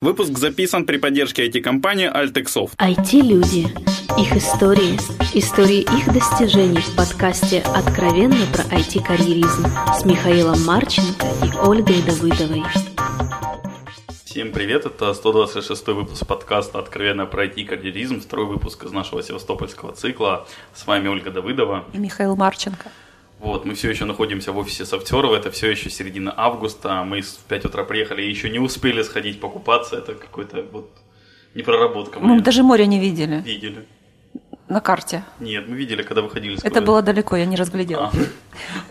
Выпуск записан при поддержке IT-компании Altexoft. IT-люди. Их истории. Истории их достижений в подкасте «Откровенно про IT-карьеризм» с Михаилом Марченко и Ольгой Давыдовой. Всем привет, это 126 выпуск подкаста «Откровенно про IT-карьеризм», второй выпуск из нашего севастопольского цикла. С вами Ольга Давыдова. И Михаил Марченко. Вот, мы все еще находимся в офисе Софтерова, это все еще середина августа, мы в 5 утра приехали и еще не успели сходить покупаться, это какой-то вот непроработка. Мы даже море не видели. Видели. На карте. Нет, мы видели, когда выходили с Это было далеко, я не разглядела. А,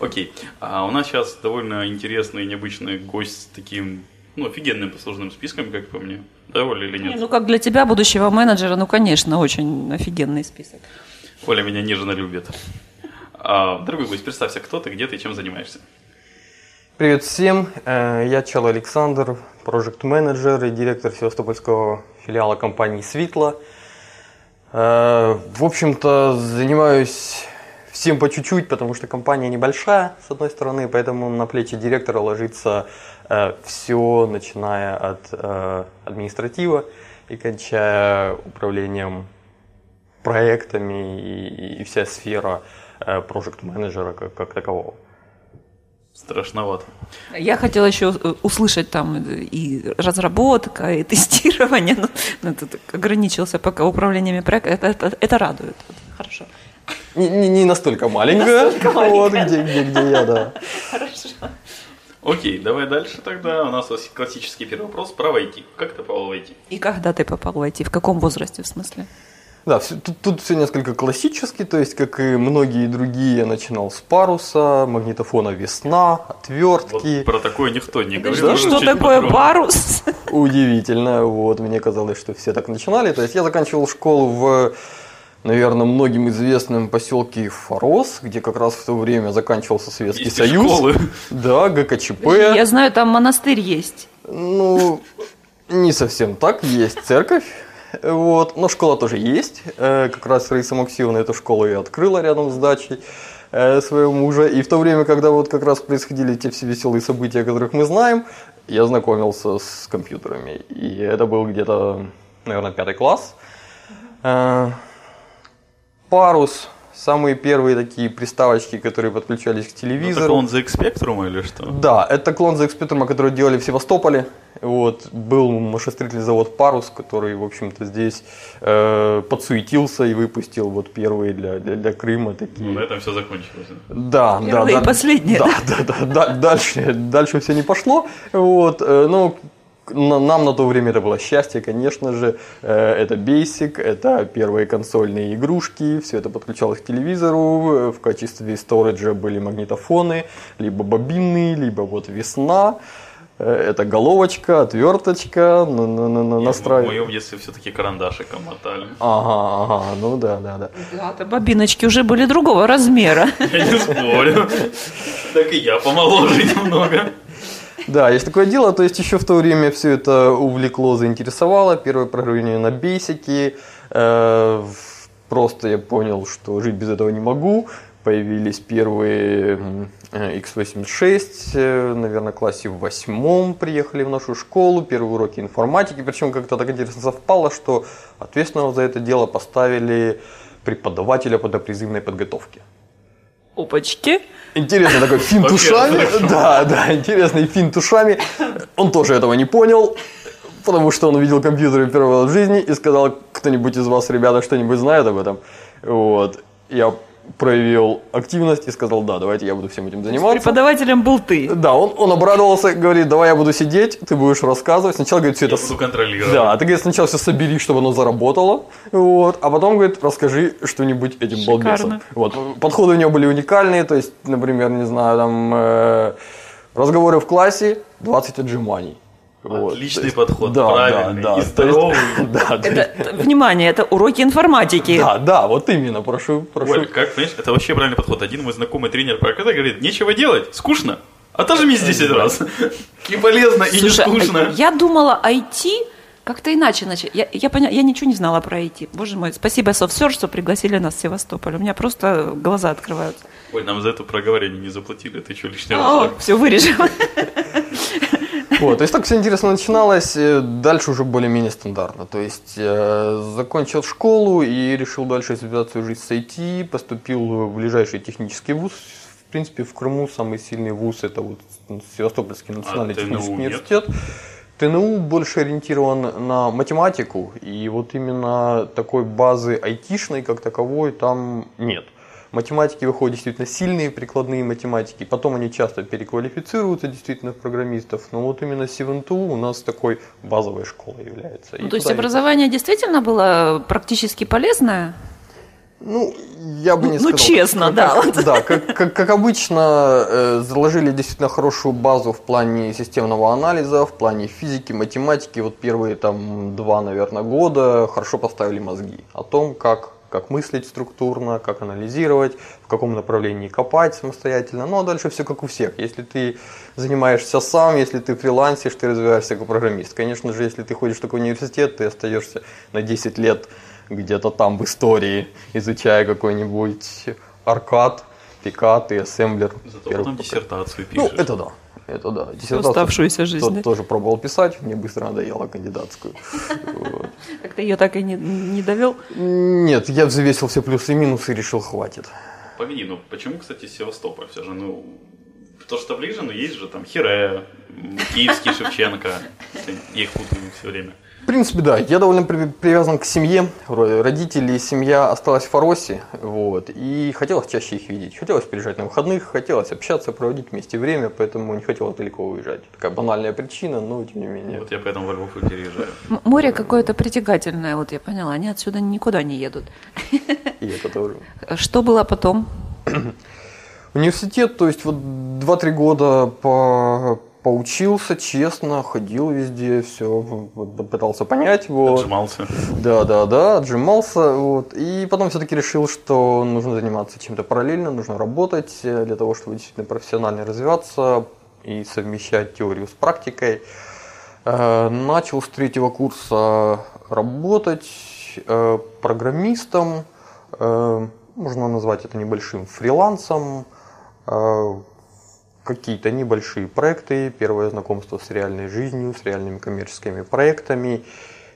окей. А у нас сейчас довольно интересный и необычный гость с таким, ну, офигенным послужным списком, как по мне. Да, Оля, или нет? Не, ну, как для тебя, будущего менеджера, ну, конечно, очень офигенный список. Оля меня нежно любит. А, дорогой гость, представься, кто ты, где ты, чем занимаешься. Привет всем, э, я Чел Александр, проект менеджер и директор Севастопольского филиала компании Светла. Э, в общем-то, занимаюсь всем по чуть-чуть, потому что компания небольшая, с одной стороны, поэтому на плечи директора ложится э, все, начиная от административа и кончая управлением проектами и, и вся сфера проект менеджера как, как такового. Страшновато. Я хотела еще э, услышать там и разработка, и тестирование, но, но ты ограничился пока управлениями проекта. Это, это, это радует. Хорошо. Не, не, не настолько маленькая, настолько маленькая. вот где, где, где я, да. Хорошо. Окей, давай дальше тогда. У нас классический первый вопрос про IT. Как ты попал в IT? И когда ты попал в IT? В каком возрасте, в смысле? Да, все, тут, тут все несколько классически, то есть, как и многие другие, я начинал с паруса, магнитофона весна, отвертки. Вот про такое никто не говорит. Да, что такое подробно. парус? Удивительно, вот, мне казалось, что все так начинали. То есть, я заканчивал школу в наверное, многим известном поселке Форос, где как раз в то время заканчивался Советский есть Союз. Школы. Да, ГКЧП. Я знаю, там монастырь есть. Ну, не совсем так, есть церковь. Вот. Но школа тоже есть. Э, как раз Раиса Максимовна эту школу и открыла рядом с дачей э, своего мужа. И в то время, когда вот как раз происходили те все веселые события, о которых мы знаем, я знакомился с компьютерами. И это был где-то, наверное, пятый класс. Э, парус самые первые такие приставочки, которые подключались к телевизору. Это клон ZX Spectrum или что? Да, это клон ZX Spectrum, который делали в Севастополе. Вот, был машиностроительный завод «Парус», который, в общем-то, здесь э, подсуетился и выпустил вот первые для, для, для Крыма такие. Ну, на этом все закончилось. Да, Первые да. и да, последние. Да, да, да, да, дальше, дальше все не пошло. Вот, э, ну, нам на то время это было счастье, конечно же. Э, это Basic, это первые консольные игрушки, все это подключалось к телевизору. В качестве сториджа были магнитофоны, либо бобинные, либо вот весна. Э, это головочка, отверточка, на, на, на, настраивать. В моем детстве все-таки карандашиком мотали. Ага, ага, ну да, да, да. Да, бобиночки уже были другого размера. Я не спорю. Так и я помоложе немного. Да, есть такое дело, то есть еще в то время все это увлекло, заинтересовало. Первое программирование на бейсике. Э, просто я понял, что жить без этого не могу. Появились первые x86, э, наверное, классе в восьмом приехали в нашу школу, первые уроки информатики. Причем как-то так интересно совпало, что ответственного за это дело поставили преподавателя по допризывной подготовке. Опачки. Интересный такой финт ушами. Да, да, интересный финт ушами. Он тоже этого не понял, потому что он увидел компьютер первый раз в жизни и сказал, кто-нибудь из вас, ребята, что-нибудь знает об этом. Вот. Я проявил активность и сказал, да, давайте я буду всем этим заниматься. Преподавателем был ты. Да, он, он обрадовался, говорит, давай я буду сидеть, ты будешь рассказывать. Сначала говорит, все я это... буду контролировать. Да, ты, говорит, сначала все собери, чтобы оно заработало, вот, а потом, говорит, расскажи что-нибудь этим Шикарно. балбесам. Вот, подходы у него были уникальные, то есть, например, не знаю, там, э, разговоры в классе, 20 отжиманий. Вот. Отличный есть, подход, да, правильный да, да, и здоровый. Есть, да, это, внимание, это уроки информатики. Да, да, вот именно, прошу, прошу. Оль, как, понимаешь, это вообще правильный подход. Один мой знакомый тренер по КТ говорит, нечего делать, скучно, отожмись 10 раз. И полезно, и не скучно. Я думала, IT как-то иначе начать. Я, я, поня... я ничего не знала про IT. Боже мой, спасибо SoftSearch, что пригласили нас в Севастополь. У меня просто глаза открываются. Ой, нам за это проговорение не заплатили, ты что лишний раз? О, все, вырежем. Вот, то есть так все интересно начиналось, э, дальше уже более-менее стандартно. То есть э, закончил школу и решил дальше связать свою жизнь с IT, поступил в ближайший технический вуз. В принципе, в Крыму самый сильный вуз это вот Севастопольский национальный А ТНУ технический нет? университет. ТНУ больше ориентирован на математику, и вот именно такой базы айтишной как таковой там нет. Математики выходят действительно сильные, прикладные математики, потом они часто переквалифицируются действительно в программистов, но вот именно СИВНТУ у нас такой базовой школой является. Ну, то есть туда и- образование действительно было практически полезное? Ну, я бы Ну- не ну, сказал. честно, Как- да, как-. Да, как, как, как обычно, э, заложили действительно хорошую базу в плане системного анализа, в плане физики, математики. Вот первые там два, наверное, года хорошо поставили мозги о том, как, как мыслить структурно, как анализировать, в каком направлении копать самостоятельно. Ну, а дальше все как у всех. Если ты занимаешься сам, если ты фрилансишь, ты развиваешься как программист. Конечно же, если ты ходишь только в университет, ты остаешься на 10 лет где-то там в истории, изучая какой-нибудь аркад, пикат и ассемблер. Зато потом диссертацию Ну, пишешь. это да. Это да. Диссертацию оставшуюся жизнь, тот да? тоже пробовал писать, мне быстро надоело кандидатскую. Так ты ее так и не, не довел? Нет, я взвесил все плюсы и минусы и решил, хватит. Погоди, ну почему, кстати, Севастополь? Все же, ну, то, что ближе, но есть же там Хире, Киевский, Шевченко. Я их путаю все время. В принципе, да, я довольно при- привязан к семье. Ро- Родители и семья осталась в Фаросе, вот, и хотелось чаще их видеть. Хотелось приезжать на выходных, хотелось общаться, проводить вместе время, поэтому не хотелось далеко уезжать. Такая банальная причина, но тем не менее. Вот я поэтому во Львов и переезжаю. М- Море какое-то притягательное, вот я поняла, они отсюда никуда не едут. И это тоже. Что было потом? Университет, то есть вот 2-3 года по поучился, честно, ходил везде, все, пытался понять, вот. Отжимался. Да, да, да, отжимался, вот. И потом все-таки решил, что нужно заниматься чем-то параллельно, нужно работать э, для того, чтобы действительно профессионально развиваться и совмещать теорию с практикой. Э, Начал с третьего курса работать э, программистом, можно назвать это небольшим фрилансом, какие-то небольшие проекты, первое знакомство с реальной жизнью, с реальными коммерческими проектами.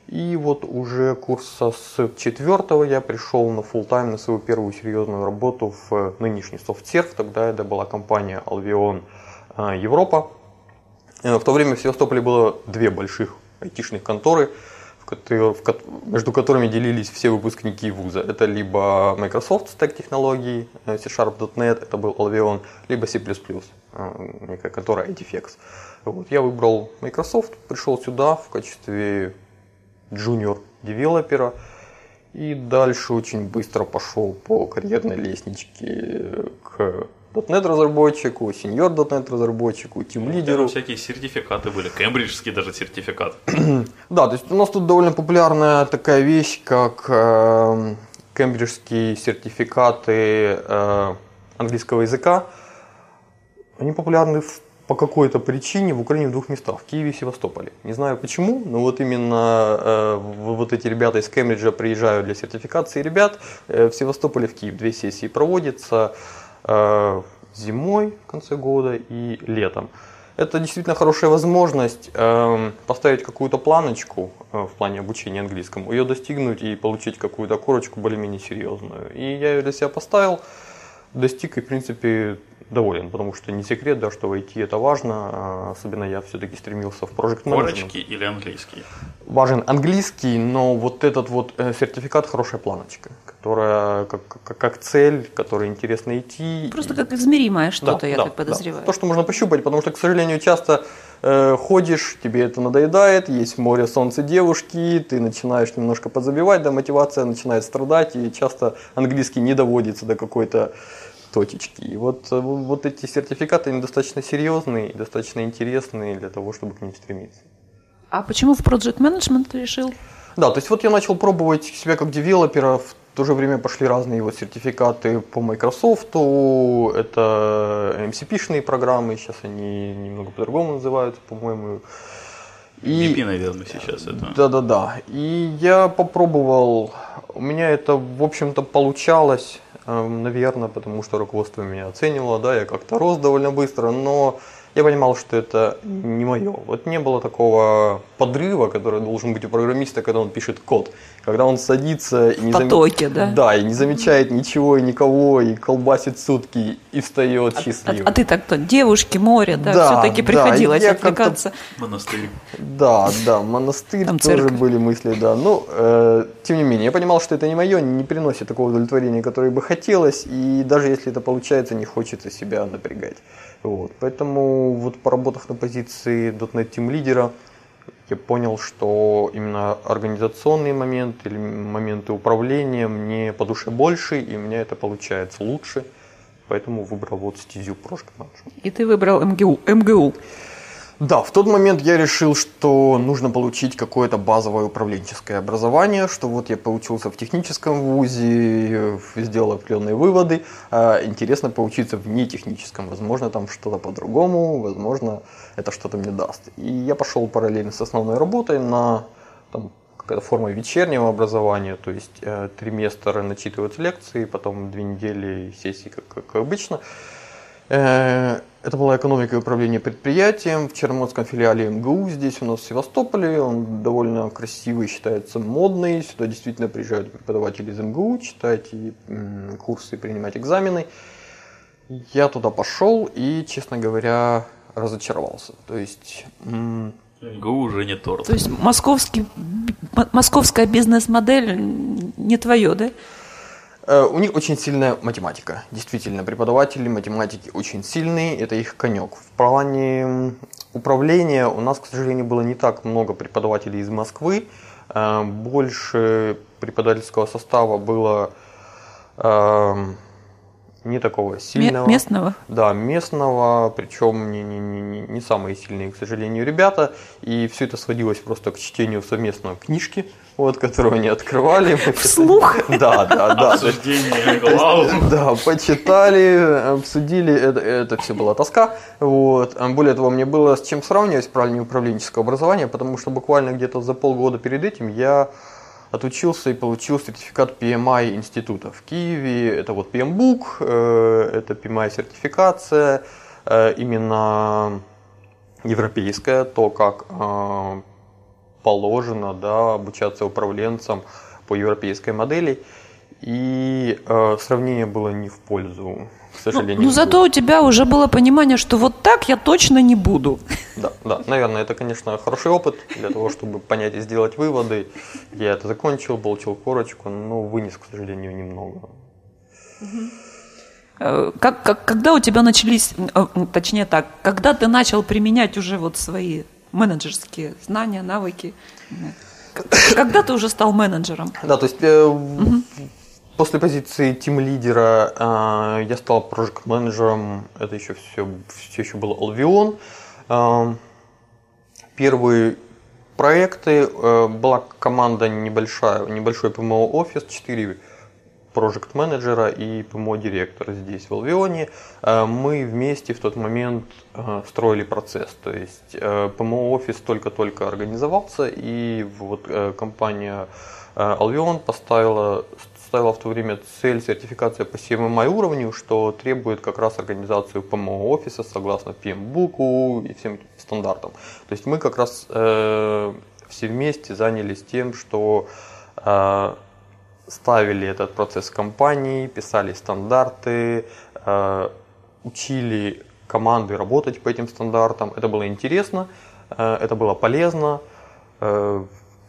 И вот уже курса с четвертого я пришел на full тайм на свою первую серьезную работу в нынешний SoftServe. Тогда это была компания Alveon э, Европа. Э, В то время в Севастополе было две больших айтишных конторы, между которыми делились все выпускники вуза. Это либо Microsoft Stack технологий, э, C-Sharp.net, это был Alveon, либо C++, некая контора IDFX. Вот, я выбрал Microsoft, пришел сюда в качестве junior девелопера и дальше очень быстро пошел по карьерной лестничке к .NET разработчику, senior .NET разработчику, тим лидеру. всякие сертификаты были, кембриджский даже сертификат. Да, то есть у нас тут довольно популярная такая вещь, как э, кембриджские сертификаты э, английского языка. Они популярны в- по какой-то причине в Украине в двух местах, в Киеве и Севастополе. Не знаю почему, но вот именно э, вот эти ребята из Кембриджа приезжают для сертификации ребят. Э, в Севастополе, в Киев две сессии проводятся э, зимой в конце года и летом. Это действительно хорошая возможность эм, поставить какую-то планочку э, в плане обучения английскому, ее достигнуть и получить какую-то корочку более-менее серьезную. И я ее для себя поставил, достиг и, в принципе, доволен, потому что не секрет, да, что в IT это важно, а особенно я все-таки стремился в Project Management. Корочки или английский? Важен английский, но вот этот вот э, сертификат хорошая планочка, которая как, как, как цель, которой интересно идти. Просто как измеримое что-то, Да, я да, так подозреваю. да. То, что можно пощупать, потому что, к сожалению, часто э, ходишь, тебе это надоедает, есть море солнца девушки, ты начинаешь немножко подзабивать, да, мотивация начинает страдать, и часто английский не доводится до какой-то точечки. И вот, э, вот эти сертификаты, они достаточно серьезные и достаточно интересные для того, чтобы к ним стремиться. А почему в Project Management ты решил? Да, то есть вот я начал пробовать себя как девелопера, в то же время пошли разные вот сертификаты по Microsoft, это MCP-шные программы, сейчас они немного по-другому называются, по-моему. VP, наверное, сейчас это. Да-да-да. И я попробовал, у меня это, в общем-то, получалось, наверное, потому что руководство меня оценивало, да, я как-то рос довольно быстро, но я понимал, что это не мое. Вот не было такого подрыва, который должен быть у программиста, когда он пишет код. Когда он садится и не, потоке, да? Да, и не замечает ничего и никого, и колбасит сутки, и встает А, счастливый. а ты так-то, девушки, море, да, Да, все-таки да, приходилось отвлекаться. Монастырь. Да, да, монастырь Там тоже церковь. были мысли, да. Но, э, тем не менее, я понимал, что это не мое, не приносит такого удовлетворения, которое бы хотелось, и даже если это получается, не хочется себя напрягать. Вот. Поэтому, вот поработав на позиции .NET Team лидера, я понял, что именно организационные моменты или моменты управления мне по душе больше, и меня это получается лучше. Поэтому выбрал вот стезю Project Management. И ты выбрал МГУ. МГУ. Да, в тот момент я решил, что нужно получить какое-то базовое управленческое образование, что вот я поучился в техническом вузе, э, сделал определенные выводы. А Интересно поучиться в нетехническом, возможно, там что-то по-другому, возможно, это что-то мне даст. И я пошел параллельно с основной работой на там, какая-то форма вечернего образования, то есть э, триместр начитываются лекции, потом две недели сессии, как, как обычно. Это была экономика и управление предприятием в Черноморском филиале МГУ, здесь у нас в Севастополе. Он довольно красивый, считается модный. Сюда действительно приезжают преподаватели из МГУ читать и, курсы, принимать экзамены. Я туда пошел и, честно говоря, разочаровался. То есть МГУ уже не торт. То есть московский, московская бизнес-модель не твое, да? Э, У них очень сильная математика. Действительно, преподаватели математики очень сильные, это их конек. В плане управления у нас, к сожалению, было не так много преподавателей из Москвы. Э, Больше преподавательского состава было эм, не такого сильного. местного. Да, местного, причем не, не, не, не- самые сильные, к сожалению, ребята. И все это сводилось просто к чтению совместно книжки, вот, которую они открывали. Вслух? Да, да, да. Обсуждение. Да, почитали, обсудили, это, это все была тоска. Вот. А Более того, мне было с чем сравнивать в плане управленческого образования, потому что буквально где-то за полгода перед этим я отучился и получил сертификат PMI института в Киеве. Это вот PMBOK, э, это PMI сертификация, э, именно европейская, то, как э, положено да, обучаться управленцам по европейской модели. И э, сравнение было не в пользу, к сожалению. Ну, зато у тебя уже было понимание, что вот так я точно не буду. Да, да, наверное, это, конечно, хороший опыт для того, чтобы понять и сделать выводы. Я это закончил, получил корочку, но вынес, к сожалению, немного. Э, Как, как, когда у тебя начались, э, точнее так, когда ты начал применять уже вот свои менеджерские знания, навыки? Когда ты уже стал менеджером? Да, то есть э, после позиции тим-лидера э, я стал проект-менеджером, это еще все, все еще был Albion. Первые проекты, э, была команда небольшая, небольшой ПМО офис, 4 проект менеджера и ПМО директора здесь в Алвионе. Э, Мы вместе в тот момент э, строили процесс. То есть ПМО офис только-только организовался, и вот компания Albion поставила, ставила в то время цель сертификация по CMMI уровню, что требует как раз организацию ПМО офиса согласно PMBOK и всем стандартам. То есть мы как раз э, все вместе занялись тем, что э, ставили этот процесс компании, писали стандарты, э, учили команды работать по этим стандартам. Это было интересно, э, это было полезно. Э,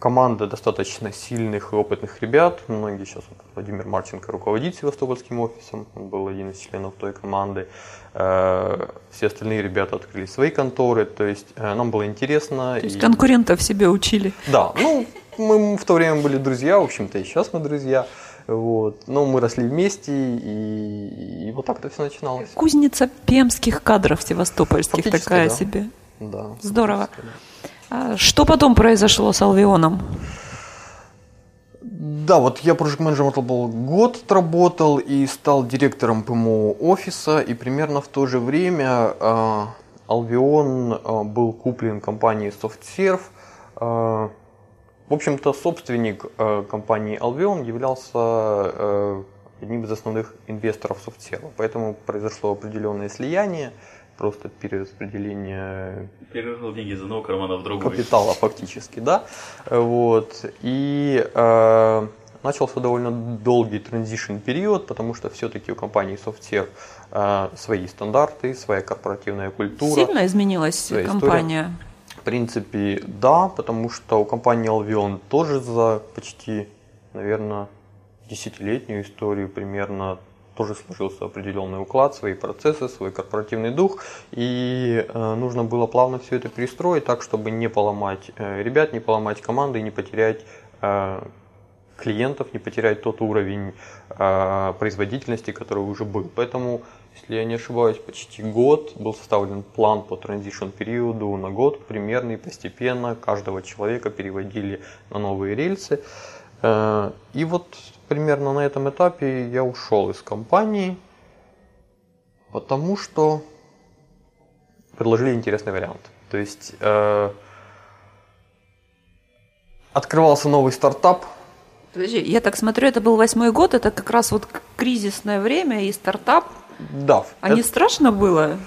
команда достаточно сильных и опытных ребят. Многие сейчас Владимир Марченко руководит Севастопольским офисом, он был один из членов той команды. Э, Все остальные ребята открыли свои конторы, то есть э, нам было интересно. То есть и- конкурентов себе учили. да, ну, мы в то время были друзья, в общем-то, и сейчас мы друзья. Вот. Но мы росли вместе, и, и вот так это все начиналось. Кузница пемских кадров севастопольских Фактически, такая да. себе. Да, Здорово. фактически, да. А Что потом произошло с Алвионом? Да, вот я проект менеджером был год отработал и стал директором ПМО офиса, и примерно в то же время э, был куплен компанией SoftServe. В общем-то, собственник компании Albion являлся одним из основных инвесторов SoftServe, поэтому произошло определенное слияние, просто перераспределение Перерыл деньги из одного кармана в другой. капитала фактически, да. Вот. И э, начался довольно долгий транзишн период, потому что все-таки у компании SoftServe э, свои стандарты, своя корпоративная культура. Сильно изменилась Своя компания? В принципе, да, потому что у компании Alveon тоже за почти, наверное, десятилетнюю историю примерно тоже сложился определенный уклад, свои процессы, свой корпоративный дух, и э, нужно было плавно все это перестроить так, чтобы не поломать э, ребят, не поломать команды, и не потерять э, клиентов, не потерять тот уровень производительности, который уже был. Поэтому, если я не ошибаюсь, почти год был составлен план по транзишн периоду на год, примерный, постепенно каждого человека переводили на новые рельсы. И вот примерно на этом этапе я ушел из компании, потому что предложили интересный вариант. То есть э, открывался новый стартап, Подожди, я так смотрю, это был восьмой год, это как раз вот кризисное время и стартап. да, А не это- страшно было?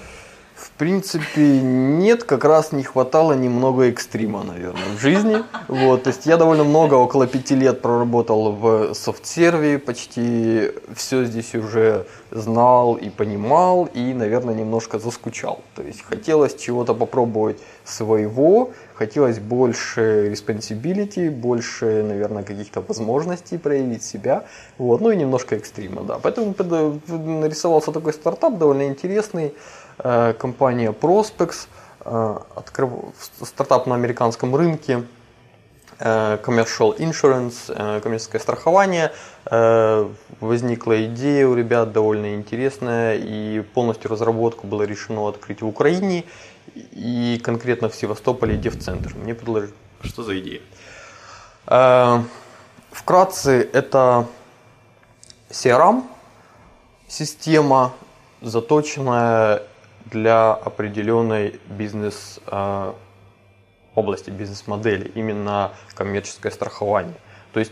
В принципе, нет, как раз не хватало немного экстрима, наверное, в жизни. Вот, то есть я довольно много, около пяти лет проработал в софтсерве, почти все здесь уже знал и понимал, и, наверное, немножко заскучал. То есть хотелось чего-то попробовать своего, хотелось больше responsibility, больше, наверное, каких-то возможностей проявить себя, вот, ну и немножко экстрима, да. Поэтому нарисовался такой стартап довольно интересный, компания Prospex, э, открыв- стартап на американском рынке, э, commercial insurance, э, коммерческое страхование. Э, Возникла идея у ребят довольно интересная, и полностью разработку было решено открыть в Украине и конкретно в Севастополе Девцентр. Мне предложили. Что за идея? Э, Вкратце, это CRM, система, заточенная для определенной бизнес э, области, бизнес-модели, именно коммерческое страхование. То есть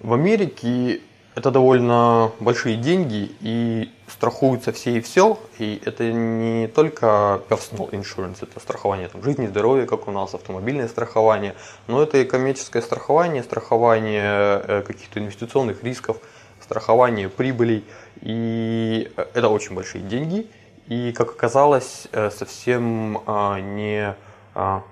в Америке это довольно большие деньги и страхуются все и все. И это не только personal insurance, это страхование там, жизни, здоровья, как у нас, автомобильное страхование, но это и коммерческое страхование, страхование э, каких-то инвестиционных рисков, страхование прибылей. И э, это очень большие деньги. И, как оказалось, э, совсем а, не а,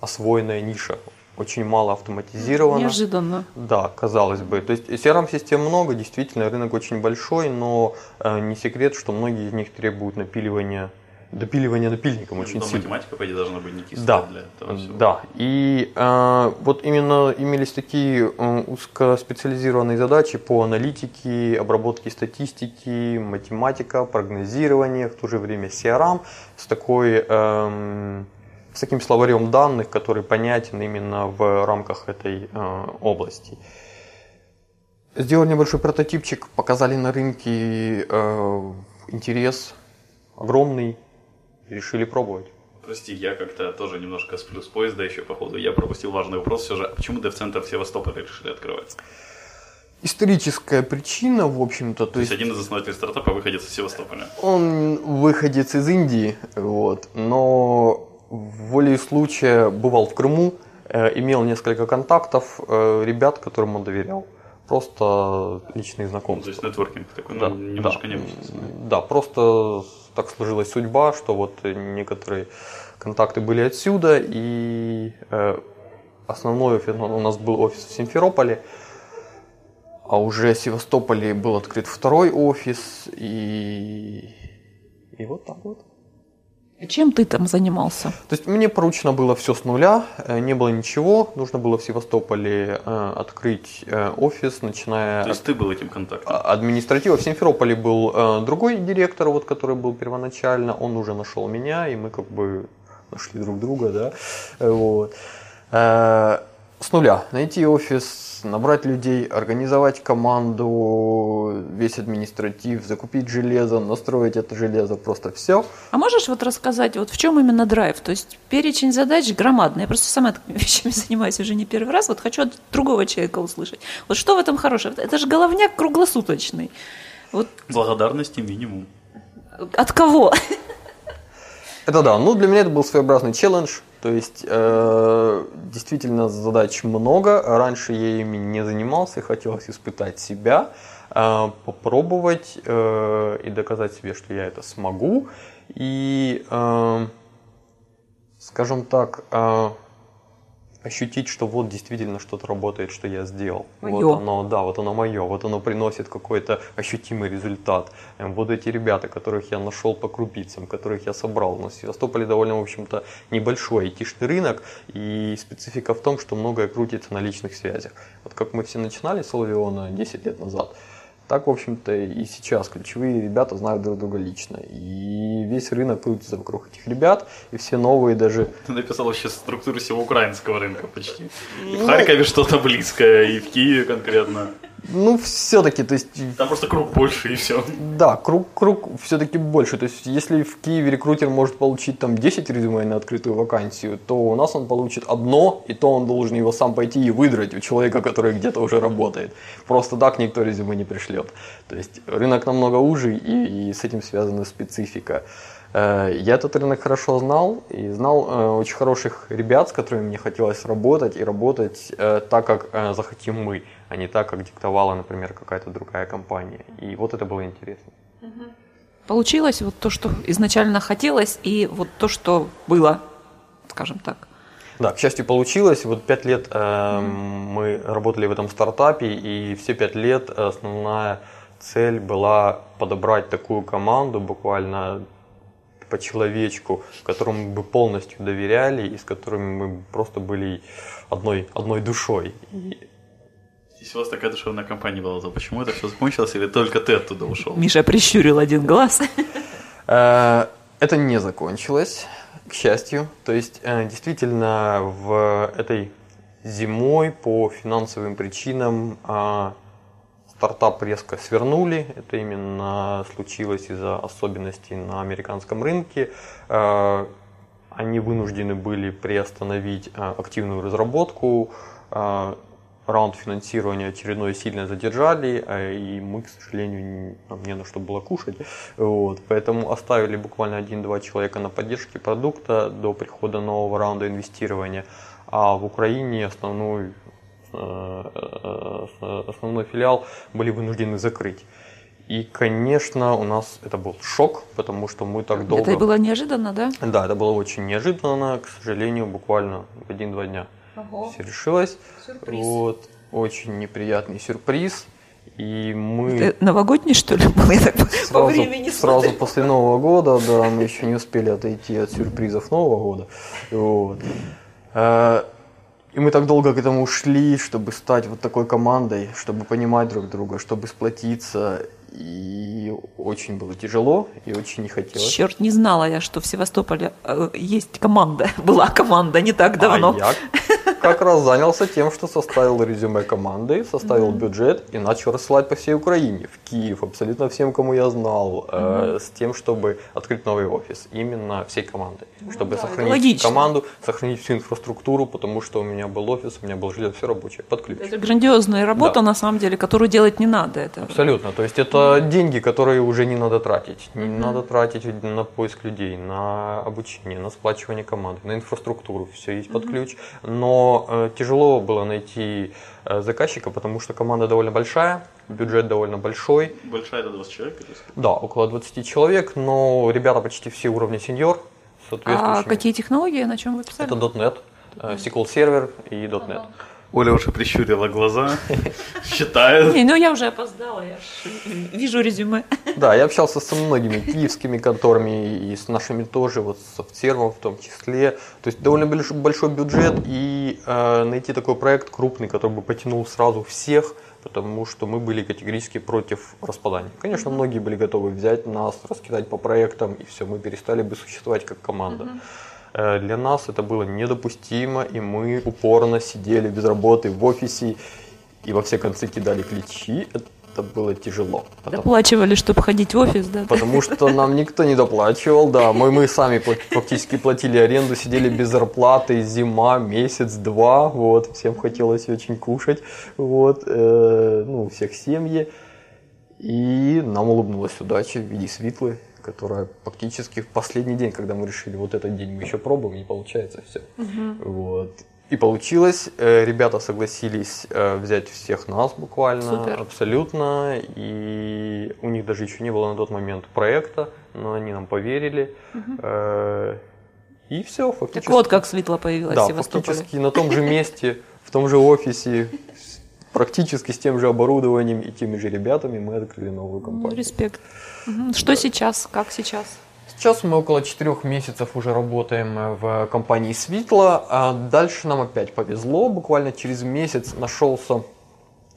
освоенная ниша. Очень мало автоматизировано. Неожиданно. Да, казалось бы. То есть CRM-систем много, действительно, рынок очень большой, но э, не секрет, что многие из них требуют напиливания, допиливания напильником очень сильно. математика, по идее, должна быть не кислая Да, для этого всего. да. И э, вот именно имелись такие э, узкоспециализированные задачи по аналитике, обработке статистики, математика, прогнозирование, в то же время CRM с такой эм, с таким словарем данных, который понятен именно в рамках этой э, области. Сделали небольшой прототипчик, показали на рынке э, интерес огромный, решили пробовать. Прости, я как-то тоже немножко сплю с поезда еще, походу. Я пропустил важный вопрос все же. А почему дев-центр в Севастополе решили открывать? Историческая причина, в общем-то, то То есть есть один из основателей стартапа выходит из Севастополя. он выходец из Индии, вот, но волей случая бывал в Крыму, э, имел несколько контактов э, ребят, которым он доверял. Просто личные То знакомства. есть нетворкинг такой, Да, ну, немножко да. необычный. Да, просто так сложилась судьба, что вот некоторые контакты были отсюда, и э, основной офис, у нас был офис в Симферополе, а уже в Севастополе был открыт второй офис, и, и вот так вот. Чем ты там занимался? То есть мне поручено было все с нуля, э, не было ничего, нужно было в Севастополе э, открыть э, офис, начиная То есть ты был этим контактом. а- административа. В Симферополе был э, другой директор, вот, который был первоначально, он уже нашел меня, и мы как бы нашли друг друга, да. Вот. С нуля найти офис, набрать людей, организовать команду, весь административ, закупить железо, настроить это железо, просто все. А можешь вот рассказать, вот в чем именно драйв? То есть перечень задач громадный. Я просто сама такими вещами занимаюсь уже не первый раз. Вот хочу от другого человека услышать. Вот что в этом хорошего? Это же головняк круглосуточный. Вот Благодарности минимум. от кого? Это да, ну для меня это был своеобразный челлендж, то есть э, действительно задач много, раньше я ими не занимался, хотелось испытать себя, э, попробовать э, и доказать себе, что я это смогу, и, э, скажем так, э, ощутить, что вот действительно что-то работает, что я сделал. Моё. Вот оно, да, вот оно мое, вот оно приносит какой-то ощутимый результат. Эм, Вот эти ребята, которых я нашел по крупицам, которых я собрал. У нас в Севастополе довольно, в общем-то, небольшой айтишный рынок, и специфика в том, что многое крутится на личных связях. Вот как мы все начинали с Лавиона 10 лет назад, так, в общем-то, и сейчас ключевые ребята знают друг друга лично. И весь рынок крутится вокруг этих ребят, и все новые даже Ты написал вообще структуру всего украинского рынка почти. И в Харькове что-то близкое, и в Киеве конкретно. Ну, все-таки, то есть, Там просто круг больше и все. да, круг, круг все-таки больше. То есть, если в Киеве рекрутер может получить там 10 резюме на открытую вакансию, то у нас он получит одно, и то он должен его сам пойти и выдрать у человека, который где-то уже работает. Просто так никто резюме не пришлет. То есть, рынок намного уже, и, и с этим связана специфика. Э, Я этот рынок хорошо знал и знал э, очень хороших ребят, с которыми мне хотелось работать и работать э, так, как захотим мы, а не так, как диктовала, например, какая-то другая компания. И вот это было интересно. Получилось вот то, что изначально хотелось, и вот то, что было, скажем так. Да, к счастью, получилось. Вот пять лет э, мы работали в этом стартапе, и все пять лет основная цель была подобрать такую команду, буквально по человечку, которому бы полностью доверяли и с которыми мы просто были одной, одной душой. И Если у вас такая душевная компания была, то почему это все закончилось, или только ты оттуда ушел? Миша прищурил один глаз. Э, Это не закончилось, к счастью. То есть, э, действительно, в этой зимой по финансовым причинам а, стартап резко свернули. Это именно случилось из-за особенностей на американском рынке. Э, Они вынуждены были приостановить активную разработку. Э, Раунд финансирования очередной сильно задержали, а и мы, к сожалению, не- нам не на что было кушать. Вот, поэтому оставили буквально один-два человека на поддержке продукта до прихода нового раунда инвестирования. А в Украине основной, э, э, основной филиал были вынуждены закрыть. И, конечно, у нас это был шок, потому что мы так долго... Это было неожиданно, да? Да, это было очень неожиданно, к сожалению, буквально в один-два дня все решилось. Вот, очень неприятный сюрприз. И мы Это новогодний, что ли, был? Я так по сразу, времени сразу смотрю. после Нового года, да, мы еще не успели отойти от сюрпризов Нового года. Вот. Э, И мы так долго к этому шли, чтобы стать вот такой командой, чтобы понимать друг друга, чтобы сплотиться. И очень было тяжело, и очень не хотелось. Черт, не знала я, что в Севастополе э, есть команда. Была команда не так давно. А я как раз занялся тем, что составил резюме команды, составил бюджет и начал рассылать по всей Украине, в Киев, абсолютно всем, кому я знал, э, с тем, чтобы открыть новый офис, именно всей командой, чтобы сохранить логично. команду, сохранить всю инфраструктуру, потому что у меня был офис, у меня был жилье, все рабочее, под ключ. Это грандиозная работа, Да. на самом деле, которую делать не надо. Это Абсолютно. То есть это деньги, которые уже не надо тратить. Не надо тратить на поиск людей, на обучение, на сплачивание команды, на инфраструктуру. Все есть под ключ. Но э, тяжело было найти э, заказчика, потому что команда довольно большая, бюджет довольно большой. Большая это 20 человек? или? Да, около 20 человек, но ребята почти все уровня сеньор. А какие технологии, на чем вы писали? Это .NET, э, SQL сервер и .NET. Оля уже прищурила глаза, считает. Не, ну я уже опоздала, я вижу резюме. Да, я общался со многими киевскими конторами и с нашими тоже, вот с Софтсервом в том числе. То есть довольно больш- большой бюджет и э, найти такой проект крупный, который бы потянул сразу всех, потому что мы были категорически против распадания. Конечно, многие были готовы взять нас, раскидать по проектам, и все, мы перестали бы существовать как команда. Э, Для нас это было недопустимо, и мы упорно сидели без работы в офисе и во все концы кидали ключи. Это было тяжело. потому- Доплачивали, чтобы ходить в офис, да? Потому что нам никто не доплачивал, да, мы, мы сами фактически платили аренду, сидели без зарплаты, зима, месяц-два, вот, всем хотелось очень кушать, вот, э, ну, у всех семьи, и нам улыбнулась удача в виде Светлы, которая фактически в последний день, когда мы решили, вот этот день мы еще пробуем, не получается все. Вот. И получилось, э, ребята согласились э, взять всех нас буквально, Супер. абсолютно, и у них даже еще не было на тот момент проекта, но они нам поверили, Э, и все, фактически. Так вот, как светло появилась Да, фактически на том же месте, в том же офисе, практически с тем же оборудованием и теми же ребятами мы открыли новую Ну, компанию. респект. Мгм. Что сейчас? Как сейчас? Сейчас мы около четырех месяцев уже работаем э, в компании Светло, а дальше нам опять повезло. Буквально через месяц нашелся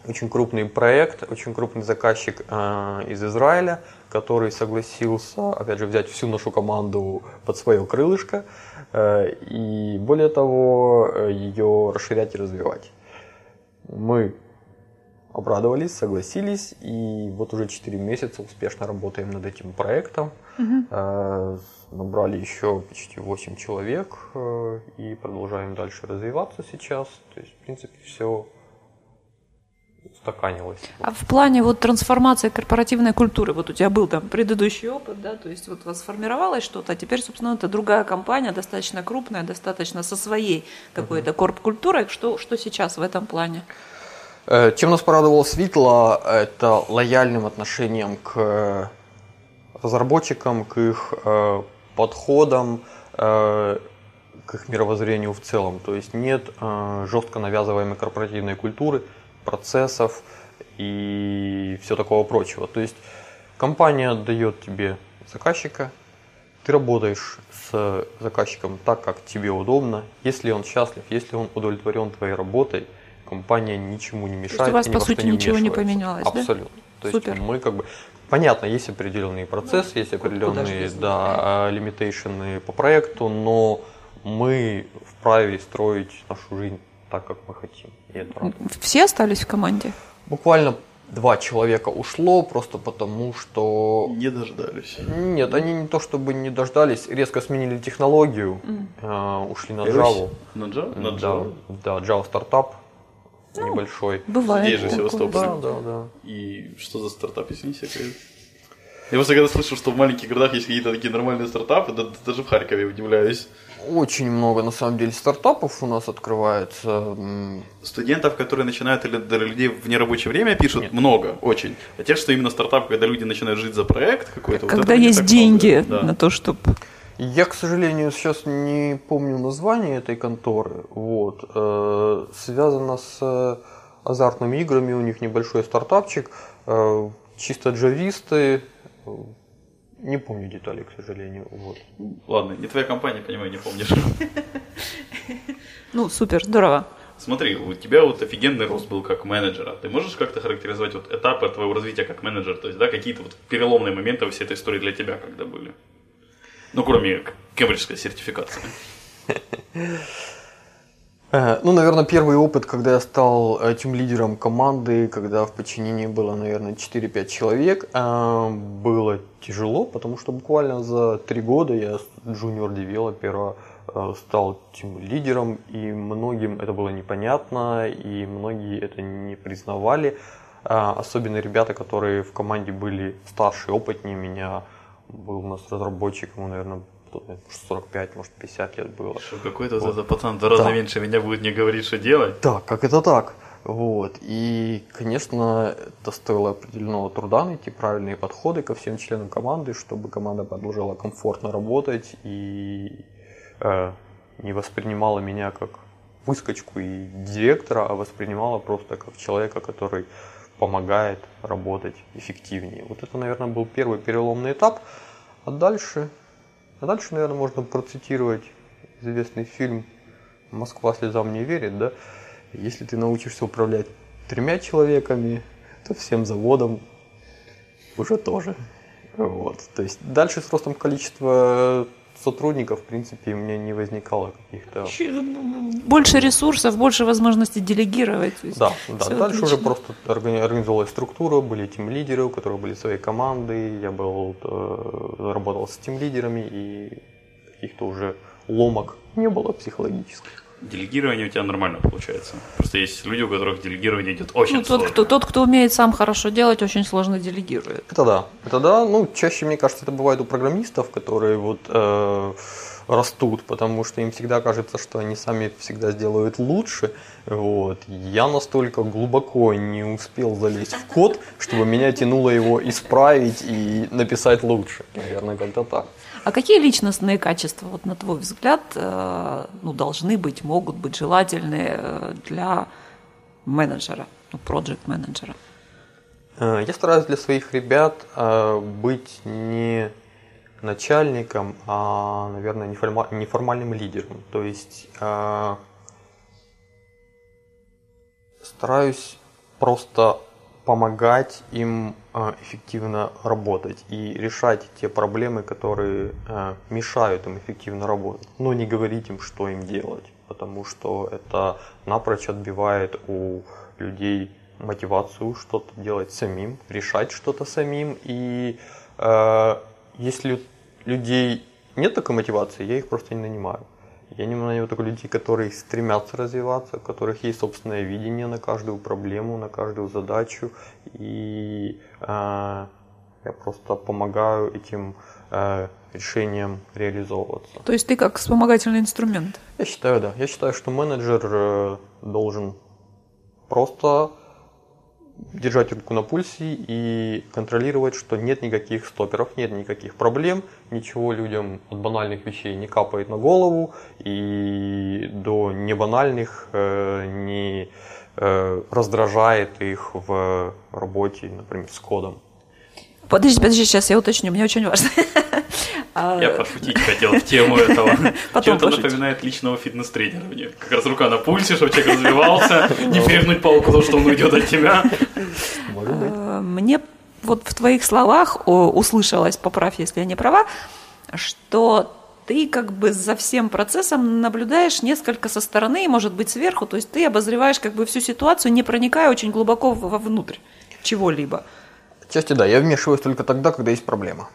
очень крупный проект, очень крупный заказчик э, из Израиля, который согласился, опять же, взять всю нашу команду под свое крылышко э, и, более того, э, ее расширять и развивать. Мы обрадовались, согласились, и вот уже 4 месяца успешно работаем над этим проектом. Э, Набрали еще почти 8 человек э, и продолжаем дальше развиваться сейчас. То есть, в принципе, все устаканилось. А в плане вот трансформации корпоративной культуры, вот у тебя был там предыдущий опыт, да, то есть вот у вас сформировалось что-то, а теперь, собственно, это другая компания, достаточно крупная, достаточно со своей какой-то корп-культурой. Что, что сейчас в этом плане? Э, Чем нас порадовало Светло, это лояльным отношением к э, разработчикам, к их э, подходам, э, к их мировоззрению в целом. То есть нет э, жестко навязываемой корпоративной культуры, процессов и все такого прочего. То есть компания дает тебе заказчика, ты работаешь с заказчиком так, как тебе удобно. Если он счастлив, если он удовлетворен твоей работой, компания ничему не мешает. у вас, и ни по сути, ничего не поменялось, да? Абсолютно. То Супер. есть мы как бы понятно, есть определенные процессы, есть определенные да, лимитейшены по проекту, но мы вправе строить нашу жизнь так, как мы хотим. И это. Все остались в команде? Буквально два человека ушло просто потому, что Не дождались. нет, они не то чтобы не дождались, резко сменили технологию, э, ушли на Java. На Java? На Да, Java. да, Java стартап небольшой. Бывает. Здесь же такое. Севастополь. Да, да, да. И что за стартап, если не секрет? Я просто когда слышу, что в маленьких городах есть какие-то такие нормальные стартапы, да, даже в Харькове удивляюсь. Очень много на самом деле стартапов у нас открывается. Студентов, которые начинают или для людей в нерабочее время пишут, много, очень. А те, что именно стартап, когда люди начинают жить за проект какой-то, вот Когда не есть деньги много. Да. на то, чтобы... Я, к сожалению, сейчас не помню название этой конторы. Вот. Э, связано с э, азартными играми, у них небольшой стартапчик. Э, чисто джависты. Не помню деталей, к сожалению. Вот. Ладно, не твоя компания, понимаю, не помнишь. Ну, супер, здорово. Смотри, у тебя вот офигенный рост был как менеджера. Ты можешь как-то характеризовать вот этапы твоего развития как менеджер? То есть, да, какие-то вот переломные моменты во всей этой истории для тебя когда были? Ну, кроме кембриджской сертификации. Э, Ну, наверное, первый опыт, когда я стал э, тем лидером команды, когда в подчинении было, наверное, 4-5 человек, э, было тяжело, потому что буквально за три года я джуниор-девелопера стал тем лидером, и многим это было непонятно, и многие это не признавали. Особенно ребята, которые в команде были старше, опытнее меня. Был у нас разработчик, ему, наверное, тот, наверное, 45, может 50 лет было. Что какой-то вот этот пацан в два раза Да. меньше меня будет не говорить, что делать. Да, как это так? Вот. И, конечно, это стоило определенного труда найти правильные подходы ко всем членам команды, чтобы команда продолжала комфортно работать и э, не воспринимала меня как выскочку и директора, а воспринимала просто как человека, который помогает работать эффективнее. Вот это, наверное, был первый переломный этап. А дальше, а дальше, наверное, можно процитировать известный фильм «Москва слезам не верит», да? Если ты научишься управлять тремя человеками, то всем заводом уже тоже. Вот. То есть дальше с ростом количества сотрудников, в принципе, у меня не возникало каких-то... Больше ресурсов, больше возможностей делегировать. Да, да. Дальше уже отлично. просто органи- организовалась структура, были тим лидеры, у которых были свои команды, я был, э, работал с тим лидерами и каких-то уже ломок не было психологических. Делегирование у тебя нормально получается. Просто есть люди, у которых делегирование идет очень Ну, тот, сложно. кто, тот, кто умеет сам хорошо делать, очень сложно делегирует. Это да. Это да. Ну, чаще, мне кажется, это бывает у программистов, которые вот э, растут, потому что им всегда кажется, что они сами всегда сделают лучше. Вот. Я настолько глубоко не успел залезть в код, чтобы меня тянуло его исправить и написать лучше. Наверное, как-то так. А какие личностные качества, вот на твой взгляд, э, ну, должны быть, могут быть желательны э, для менеджера, ну, проект-менеджера? Э, Я стараюсь для своих ребят быть не начальником, а, наверное, неформа- неформальным лидером. То есть стараюсь просто помогать им э, эффективно работать и решать те проблемы, которые э, мешают им эффективно работать. Но не говорить им, что им делать, потому что это напрочь отбивает у людей мотивацию что-то делать самим, решать что-то самим. И э, если людей нет такой мотивации, я их просто не нанимаю. Я не нанимаю только людей, которые стремятся развиваться, у которых есть собственное видение на каждую проблему, на каждую задачу. И э, я просто помогаю этим э, решениям реализовываться. То есть ты как вспомогательный инструмент. Я считаю, да. Я считаю, что менеджер э, должен просто держать руку на пульсе и контролировать, что нет никаких стоперов, нет никаких проблем, ничего людям от банальных вещей не капает на голову и до небанальных э, не э, раздражает их в работе, например, с кодом. Подожди, подожди, сейчас я уточню, мне очень важно. А, Я пошутить хотел в тему этого. Потом Чем-то напоминает личного фитнес-тренера мне. Как раз рука на пульсе, чтобы человек развивался, не перегнуть палку, потому что он уйдет от тебя. Э, Мне вот в твоих словах услышалось, поправь, если я не права, что ты как бы за всем процессом наблюдаешь несколько со стороны, и, может быть, сверху, то есть ты обозреваешь как бы всю ситуацию, не проникая очень глубоко вовнутрь чего-либо. Отчасти да, я вмешиваюсь только тогда, когда есть проблема.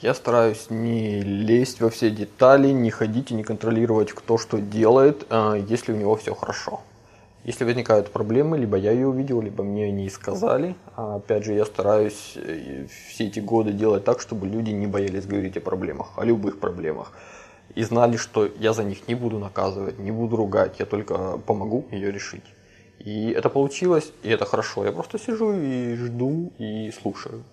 Я стараюсь не лезть во все детали, не ходить и не контролировать, кто что делает, а, если у него все хорошо. Если возникают проблемы, либо я ее увидел, либо мне они сказали. А опять же, я стараюсь э, все эти годы делать так, чтобы люди не боялись говорить о проблемах, о любых проблемах. И знали, что я за них не буду наказывать, не буду ругать, я только помогу ее решить. И это получилось, и это хорошо. Я просто сижу и жду, и слушаю.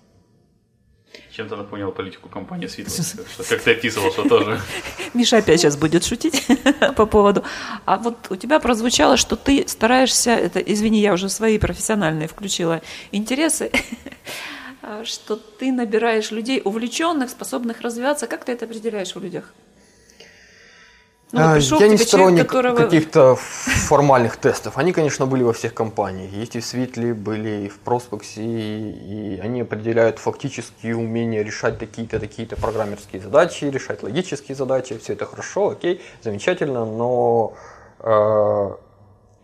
Чем-то напомнил политику компании Светлос. Как ты описывал, что тоже. Миша опять сейчас будет шутить по поводу. А вот у тебя прозвучало, что ты стараешься, это, извини, я уже свои профессиональные включила интересы, а, что ты набираешь людей увлеченных, способных развиваться. Как ты это определяешь в людях? Ну, вот А, пришел Я не сторонник человек, которого... каких-то формальных тестов. Они, конечно, были во всех компаниях. Есть и в Светле, были и в Проспексе, и, они определяют фактические умения решать такие-то, такие-то программерские задачи, решать логические задачи. Все это хорошо, окей, замечательно, но э,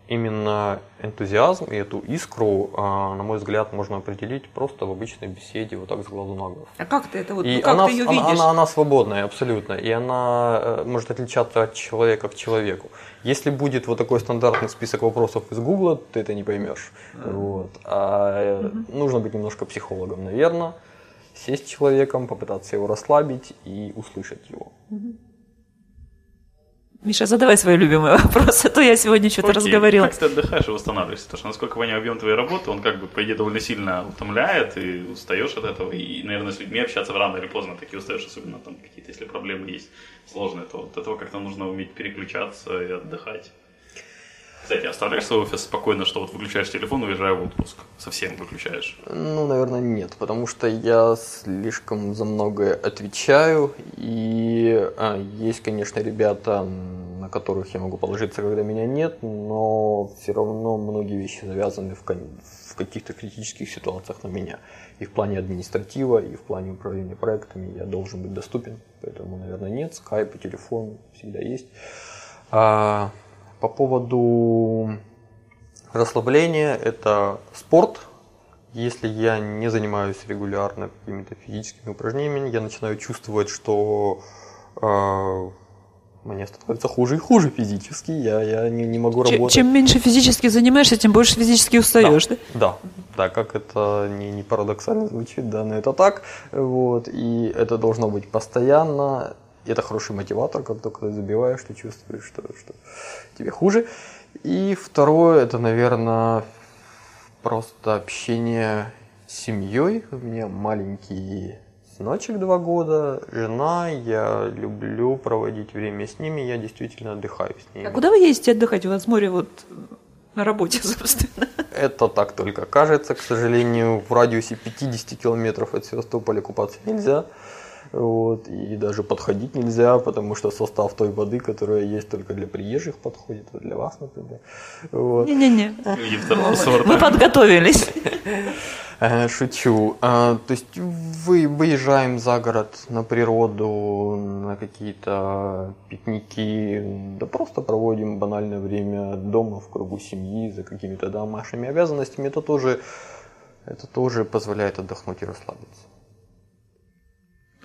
именно энтузиазм и эту искру, э, на мой взгляд, можно определить просто в обычной беседе, вот так с глазу на глаз. А как ты это вот, И ну, как она, ты ее она, видишь? она, она свободная абсолютно, и она э, может отличаться от человека к человеку. Если будет вот такой стандартный список вопросов из Гугла, ты это не поймешь. Вот. А э, нужно быть немножко психологом, наверное, сесть с человеком, попытаться его расслабить и услышать его. Миша, задавай свои любимые вопросы, а то я сегодня что-то Окей, разговорила. Как ты отдыхаешь и восстанавливаешься? Потому что, насколько понимаю, объем твоей работы, он как бы, по идее, довольно сильно утомляет, и устаешь от этого. И, наверное, с людьми общаться рано или поздно таки устаешь, особенно там какие-то, если проблемы есть сложные, то от этого как-то нужно уметь переключаться и отдыхать. Кстати, оставляешь свой офис спокойно, что вот выключаешь телефон, уезжаю в отпуск. Совсем выключаешь. Ну, наверное, нет, потому что я слишком за многое отвечаю, и а, есть, конечно, ребята, на которых я могу положиться, когда меня нет, но все равно многие вещи завязаны в, в каких-то критических ситуациях на меня. И в плане административа, и в плане управления проектами я должен быть доступен, поэтому, наверное, нет, скайп и телефон всегда есть. А, по поводу расслабления, это спорт, если я не занимаюсь регулярно какими-то физическими упражнениями, я начинаю чувствовать, что э, мне становится хуже и хуже физически, я, я не, не могу Чем, работать. чем меньше физически занимаешься, тем больше физически устаешь, да? Да, да, как это не, не парадоксально звучит, да, но это так. Вот, и это должно быть постоянно. Это хороший мотиватор, как только ты забиваешь, ты чувствуешь, что, что тебе хуже. И второе, это, наверное, просто общение с семьей. У меня маленький сыночек два года, жена, я люблю проводить время с ними, я действительно отдыхаю с ними. А куда вы ездите отдыхать? У вас море вот на работе, собственно. Это так только кажется, к сожалению, в радиусе 50 километров от Севастополя купаться нельзя. Вот, и даже подходить нельзя, потому что состав той воды, которая есть только для приезжих, подходит, вот для вас, например. Вот. Не-не-не. Мы подготовились. Э, Шучу. А, То есть вы выезжаем за город на природу, на какие-то пикники, да просто проводим банальное время дома в кругу семьи за какими-то домашними обязанностями. Это тоже, это тоже позволяет отдохнуть и расслабиться.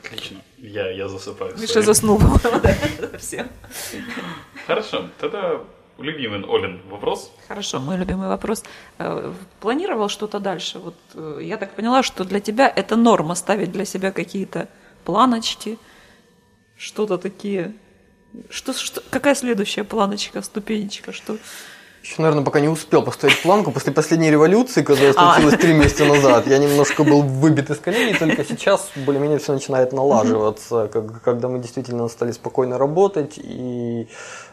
Отлично. Я, я засыпаю. Миша Sorry. заснул, по-моему, да. Все. Хорошо. Тогда любимый Олин вопрос. Хорошо, мой любимый вопрос. Э, Планировал что-то дальше? Вот э, я так поняла, что для тебя это норма ставить для себя какие-то планочки, что-то такие. Что, что, какая следующая планочка, ступенечка, что? Еще, наверное, пока не успел поставить планку. После последней революции, которая А. случилась три месяца назад, я немножко был выбит из колеи, и только сейчас более-менее все начинает налаживаться, как- когда мы действительно стали спокойно работать и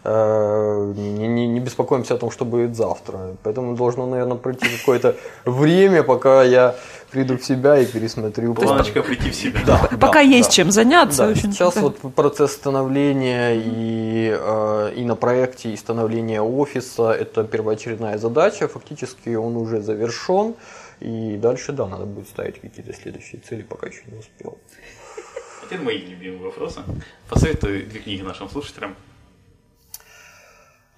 э, не, не- не беспокоимся о том, что будет завтра. Поэтому должно, наверное, пройти какое-то время, пока я приду в себя и пересмотрю. план. Планочка прийти в себя. Да, Пока да, есть да. чем заняться. Да, сейчас да. вот процесс становления и, э, и на проекте, и становления офиса – это первоочередная задача. Фактически он уже завершен. И дальше, да, надо будет ставить какие-то следующие цели, пока еще не успел. Теперь мои любимые вопросы. Посоветуй две книги нашим слушателям.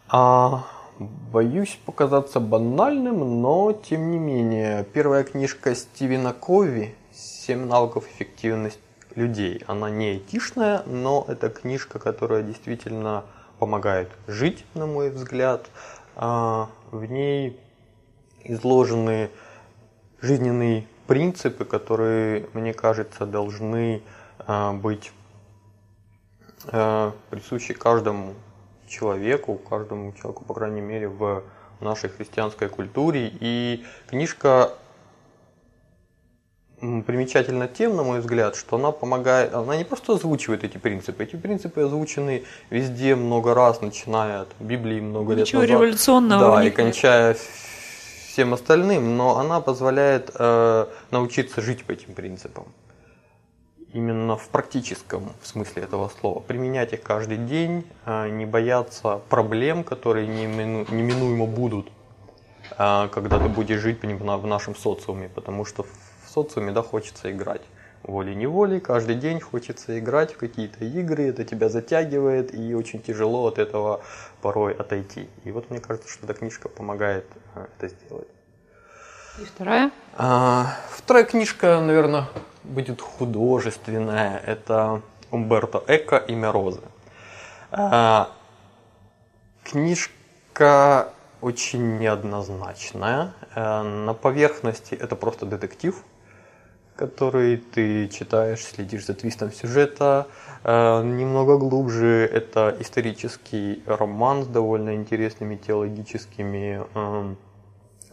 А, боюсь показаться банальным, но тем не менее. Первая книжка Стивена Кови «Семь навыков эффективности людей». Она не айтишная, но это книжка, которая действительно помогает жить, на мой взгляд. А, В ней изложены жизненные принципы, которые, мне кажется, должны а, быть э, присущи каждому человеку, каждому человеку, по крайней мере, в нашей христианской культуре. И книжка примечательна тем, на мой взгляд, что она помогает, она не просто озвучивает эти принципы, эти принципы озвучены везде много раз, начиная от Библии много лет Ничего назад. революционного Да, и нет. кончая всем остальным, но она позволяет э, научиться жить по этим принципам. Именно в практическом смысле этого слова. Применять их каждый день, э, не бояться проблем, которые немину- неминуемо будут, э, когда ты будешь жить в нашем социуме, потому что в социуме да, хочется играть. Волей-неволей, каждый день хочется играть в какие-то игры, это тебя затягивает, и очень тяжело от этого порой отойти. И вот мне кажется, что эта книжка помогает э, это сделать. И вторая? А, вторая книжка, наверное, будет художественная. Это Умберто Эко «Имя Розы». А, книжка очень неоднозначная. Э, На поверхности это просто детектив, который ты читаешь, следишь за твистом сюжета. Э, Немного глубже это исторический роман с довольно интересными теологическими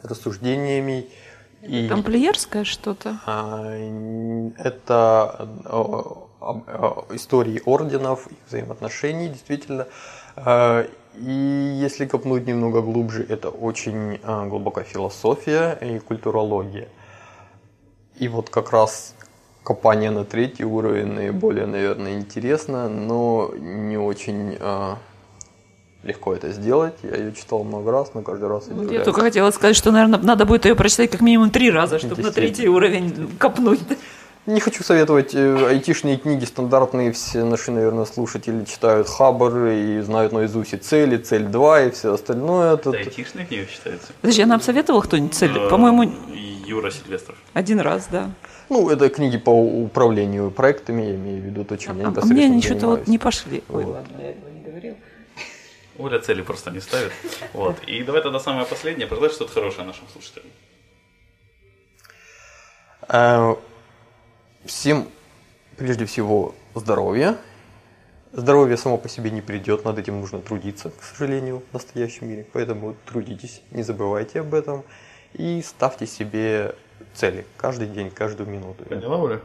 рассуждениями. И, Тамплиерское что-то? а, это э, э, истории орденов, их взаимоотношений, действительно. А, И если копнуть немного глубже, это очень а, глубокая философия и культурология. И вот как раз копание на третий уровень наиболее, наверное, интересно, но не очень легко это сделать. Я ее читал много раз, но каждый раз Вот я удивляюсь. только хотела сказать, что, наверное, надо будет ее прочитать как минимум три раза, чтобы на третий уровень копнуть. Не хочу советовать э, айтишные книги стандартные, все наши, наверное, слушатели читают Хабр и знают наизусть и цели, цель 2 и все остальное. Тут... Это айтишная книга считается? Подожди, а нам советовал кто-нибудь цель? Э, По-моему, Юра Сильвестров. один раз, да. Ну, это книги по управлению проектами, я имею в виду то, чем я А непосредственно мне ничего-то вот не пошли. Ой, Вот. ладно, Оля цели просто не ставит. Вот. И давай тогда самое последнее. Пожелай что-то хорошее нашим слушателям. Э, Всем прежде всего здоровья. Здоровье само по себе не придет, над этим нужно трудиться, к сожалению, в настоящем мире. Поэтому трудитесь, не забывайте об этом и ставьте себе цели каждый день, каждую минуту. Поняла, Оля?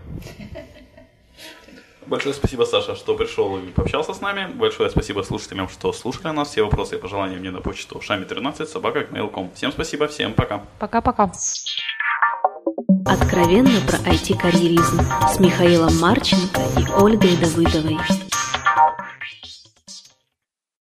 Большое спасибо, Саша, что пришел и пообщался с нами. Большое спасибо слушателям, что слушали нас. Все вопросы и пожелания мне на почту шами13 собака Всем спасибо, всем пока. Пока-пока. Откровенно про IT-карьеризм с Михаилом Марченко и Ольгой Давыдовой.